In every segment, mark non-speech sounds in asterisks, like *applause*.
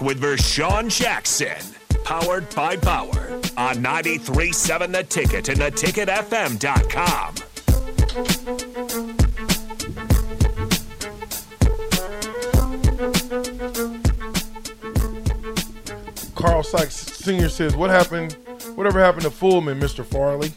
with Vershawn Jackson. Powered by Bauer on 93.7 The Ticket and theticketfm.com. Carl Sykes Sr. says, What happened? Whatever happened to Fullman, Mr. Farley?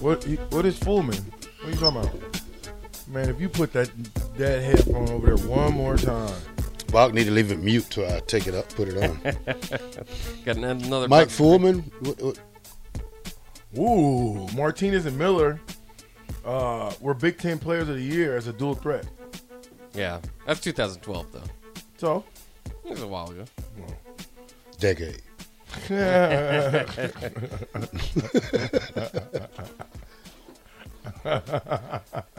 What is that? What what is Fullman? What are you talking about? Man, if you put that that headphone over there one more time. Bach need to leave it mute till I take it up, put it on. *laughs* Got another Mike Foreman, what, what, Ooh, Martinez and Miller uh, were Big Ten Players of the Year as a dual threat. Yeah, that's 2012 though. So, It was a while ago. decade. *laughs* *laughs*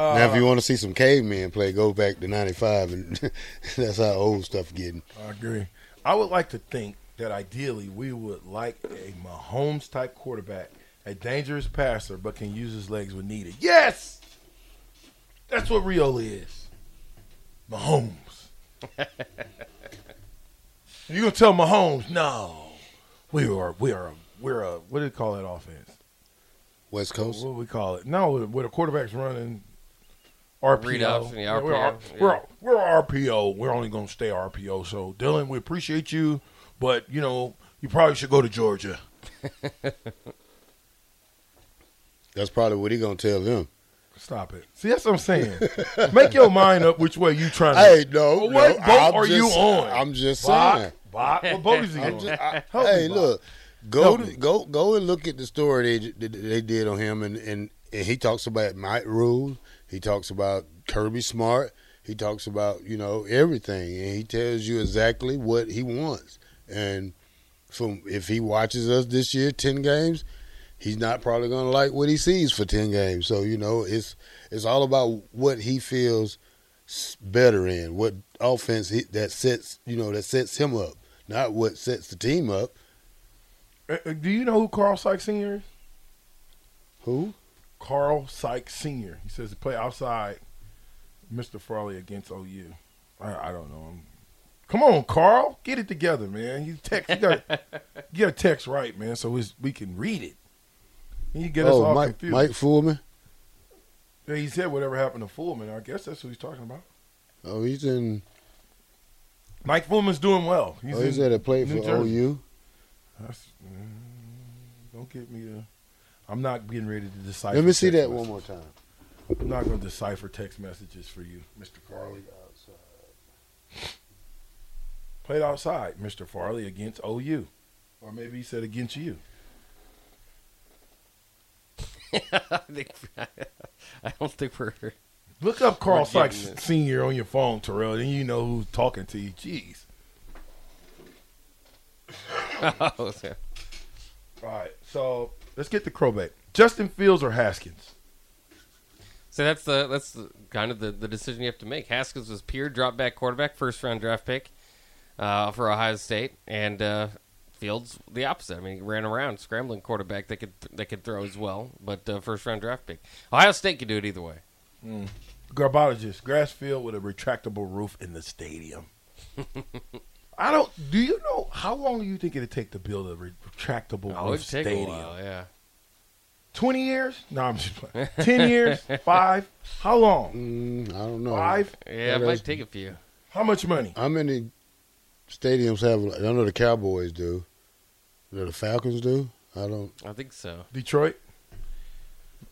now, if uh, you want to see some cavemen play, go back to '95, and *laughs* that's how old stuff getting. I agree. I would like to think that ideally we would like a Mahomes type quarterback, a dangerous passer, but can use his legs when needed. Yes, that's what Raiola is. Mahomes. *laughs* you gonna tell Mahomes? No, we are we are we're a what do they call that offense? West Coast. What do we call it? No, where the quarterback's running RPO. Read option, yeah, we're, RPO, yeah. we're, we're RPO. We're only going to stay RPO. So, Dylan, we appreciate you, but, you know, you probably should go to Georgia. *laughs* That's probably what he gonna tell them. Stop it. See, that's what I'm saying. *laughs* Make your mind up which way you trying to. Hey, no, Well, what no, boat I'm are you on? I'm just Bach? saying. Bach? What boat is he on? just, I, Help hey, me, look, go Help me. go go and look at the story they they, they did on him, and, and and he talks about Mike Rhule. He talks about Kirby Smart. He talks about you know everything, and he tells you exactly what he wants. And from if he watches us this year, ten games, he's not probably going to like what he sees for ten games. So you know, it's it's all about what he feels better in, what offense he, that sets you know that sets him up, not what sets the team up. Uh, uh, Do you know who Carl Sykes Sr. is? Who? Carl Sykes Sr. He says to play outside Mr. Farley against OU. I, I don't know him. Come on, Carl, get it together, man. You text, you got get a text right, man, so we can read it. And you get us oh, all Mike confused. Mike Foreman. Yeah, he said whatever happened to Fullman. I guess that's what he's talking about. Oh, he's in. Mike Fullman's doing well. He's, oh, he's in at a play for New Jersey. OU. That's, mm, don't get me to. I'm not getting ready to decipher. Let me see text that one more time. I'm not going to decipher text messages for you, Mr. Farley. Played outside, Mr. Farley against OU, or maybe he said against you. I *laughs* think I don't think we're. Look up Carl Sykes this. Senior on your phone, Terrell, then you know who's talking to you. Jeez. *laughs* Oh, yeah. All right, so let's get the Crowback. Justin Fields or Haskins? So that's the that's the, kind of the, the decision you have to make. Haskins was pure drop back quarterback, first round draft pick uh, for Ohio State, and uh, Fields the opposite. I mean, he ran around scrambling quarterback that could that could throw as well, but uh, first round draft pick. Ohio State could do it either way. Garbologist, grass field with a retractable roof in the stadium. *laughs* I don't. Do you know how long do you think it'd take to build a retractable Oh, roof it'd take stadium? a while, yeah. Twenty years? No, I'm just playing. Ten years? *laughs* Five? How long? Mm, I don't know. Five? Yeah, Yeah, it might take a few. How much money? How many stadiums have? I know the Cowboys do. Do the Falcons do? I don't. I think so. Detroit,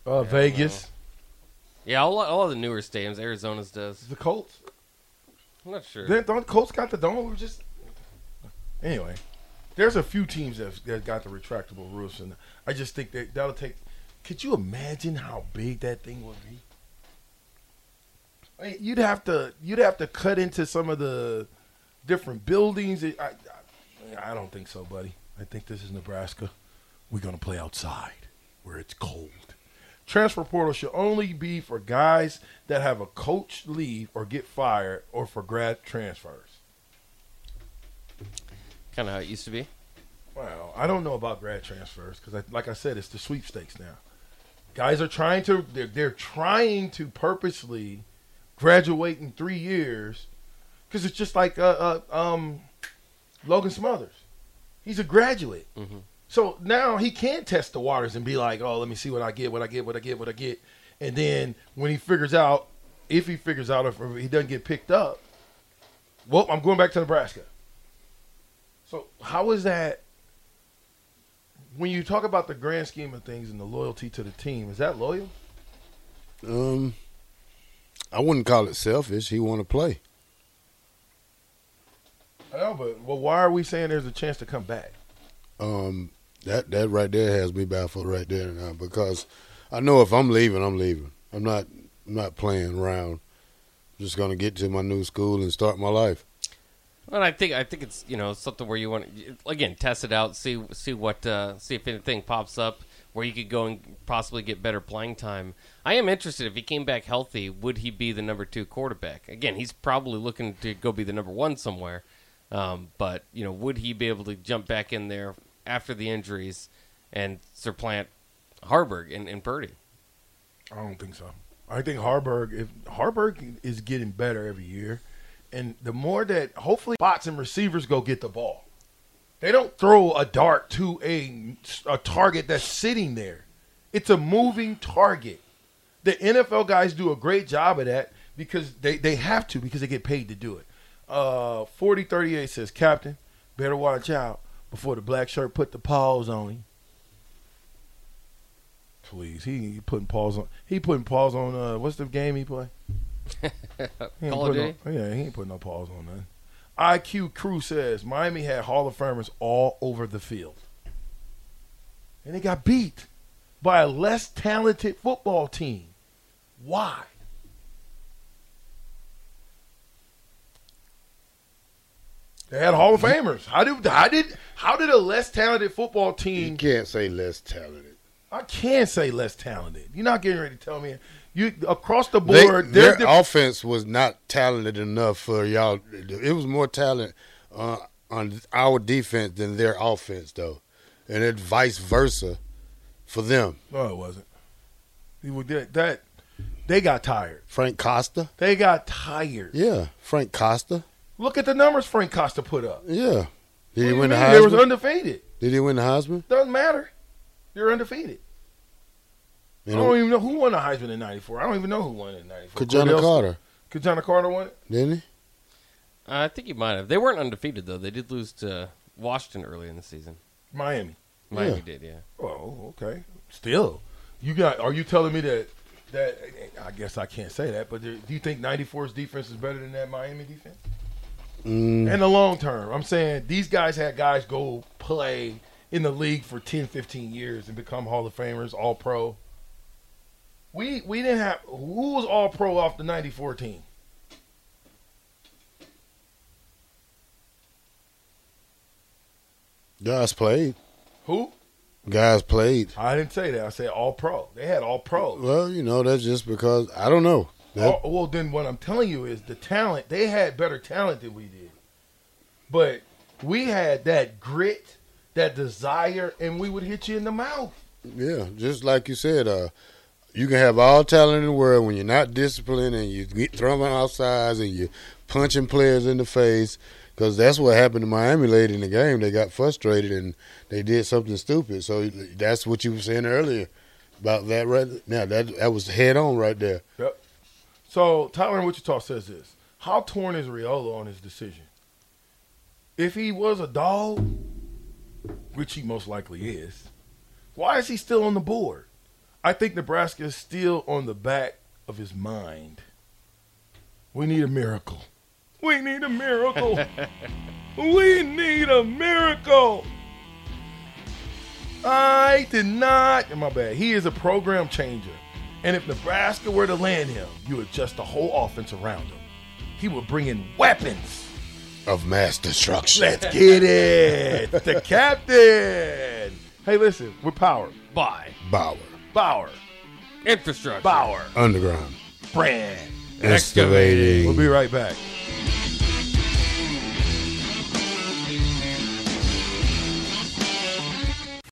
uh, Vegas, Yeah, all, all of the newer stadiums, Arizona's does. the Colts. I'm not sure. Then don't Colts got the dome? We're just anyway. There's a few teams that that got the retractable roofs, and I just think that that'll take. Could you imagine how big that thing would be? You'd have to you'd have to cut into some of the different buildings. I, I, I don't think so, buddy. I think this is Nebraska. We're gonna play outside where it's cold. Transfer portal should only be for guys that have a coach leave or get fired, or for grad transfers. Kind of how it used to be. Well, I don't know about grad transfers because, like I said, it's the sweepstakes now. Guys are trying to they're, they're trying to purposely graduate in three years because it's just like uh, uh, um, Logan Smothers. He's a graduate, so now he can test the waters and be like, "Oh, let me see what I get, what I get, what I get, what I get," and then when he figures out, if he figures out if he doesn't get picked up, well, I'm going back to Nebraska. So how is that? When you talk about the grand scheme of things and the loyalty to the team, is that loyal? Um, I wouldn't call it selfish. He want to play. I know, but well, why are we saying there's a chance to come back? Um, that that right there has me baffled right there now because I know if I'm leaving, I'm leaving. I'm not I'm not playing around. I'm just gonna get to my new school and start my life. And I think I think it's you know something where you want to again test it out, see see what uh, see if anything pops up where you could go and possibly get better playing time. I am interested if he came back healthy, would he be the number two quarterback? Again, he's probably looking to go be the number one somewhere, um, but you know would he be able to jump back in there after the injuries and supplant Haarberg and, and Purdy? I don't think so. I think Haarberg, if Haarberg is getting better every year, and the more that hopefully bots and receivers go get the ball, they don't throw a dart to a a target that's sitting there. It's a moving target. The NFL guys do a great job of that because they, they have to because they get paid to do it. Uh, 4038 says, Captain, better watch out before the black shirt put the paws on him. Please, he, putting paws on. He putting paws on. Uh, what's the game he play? He ain't Call of Duty? no- yeah, he ain't putting no paws on nothing. IQ Crew says Miami had Hall of Famers all over the field, and they got beat by a less talented football team. Why? They had Hall of Famers. How did how did how did a less talented football team? You team? can't say less talented. I can't say less talented. You're not getting ready to tell me you across the board. their they're diff- offense was not talented enough for y'all. It was more talent uh, on our defense than their offense, though, and it vice versa for them. No, it wasn't. He would- That, that they got tired. Frank Costa, They got tired. yeah, Frank Costa, Look at the numbers Frank Costa put up. yeah. Did he What do you win the mean? They was undefeated. Did he win the Heisman? Doesn't matter. They're undefeated. You I don't even know who won the Heisman in '94. I don't even know who won it in '94. Ki-Jana Cordell- Carter, Ki-Jana Carter won it. didn't he? Uh, I think he might have. They weren't undefeated though. They did lose to Washington early in the season. Miami. Miami Yeah. did, yeah. Oh, okay. Still, you got. Are you telling me that? That I guess I can't say that, but do you think '94's defense is better than that Miami defense? Mm, In the long term, I'm saying these guys had guys go play in the league for 10, 15 years and become Hall of Famers, All Pro. We we didn't have who was All Pro off the '94 team. guys played. Who? Guys played. I didn't say that. I said All Pro. They had All Pro. Well, you know that's just because I don't know. That- Oh, well, then what I'm telling you is the talent. They had better talent than we did, but we had that grit, that desire, and we would hit you in the mouth. Yeah, just like you said, uh, you can have all talent in the world when you're not disciplined and you get thrown outside and you're punching players in the face. Because that's what happened to Miami late in the game. They got frustrated and they did something stupid. So that's what you were saying earlier about that right now. That that was head on right there. Yep. So Tyler in Wichita says this: How torn is Raiola on his decision? If he was a dog, which he most likely is, why is he still on the board? I think Nebraska is still on the back of his mind. We need a miracle. We need a miracle. *laughs* we need a miracle. I did not. My bad. He is a program changer. And if Nebraska were to land him, you adjust the whole offense around him. He would bring in weapons. Of mass destruction. Let's get it. the captain. Hey, listen, we're powered. by Bauer. Bauer. Infrastructure. Bauer. Underground. Brand. Excavating. We'll be right back.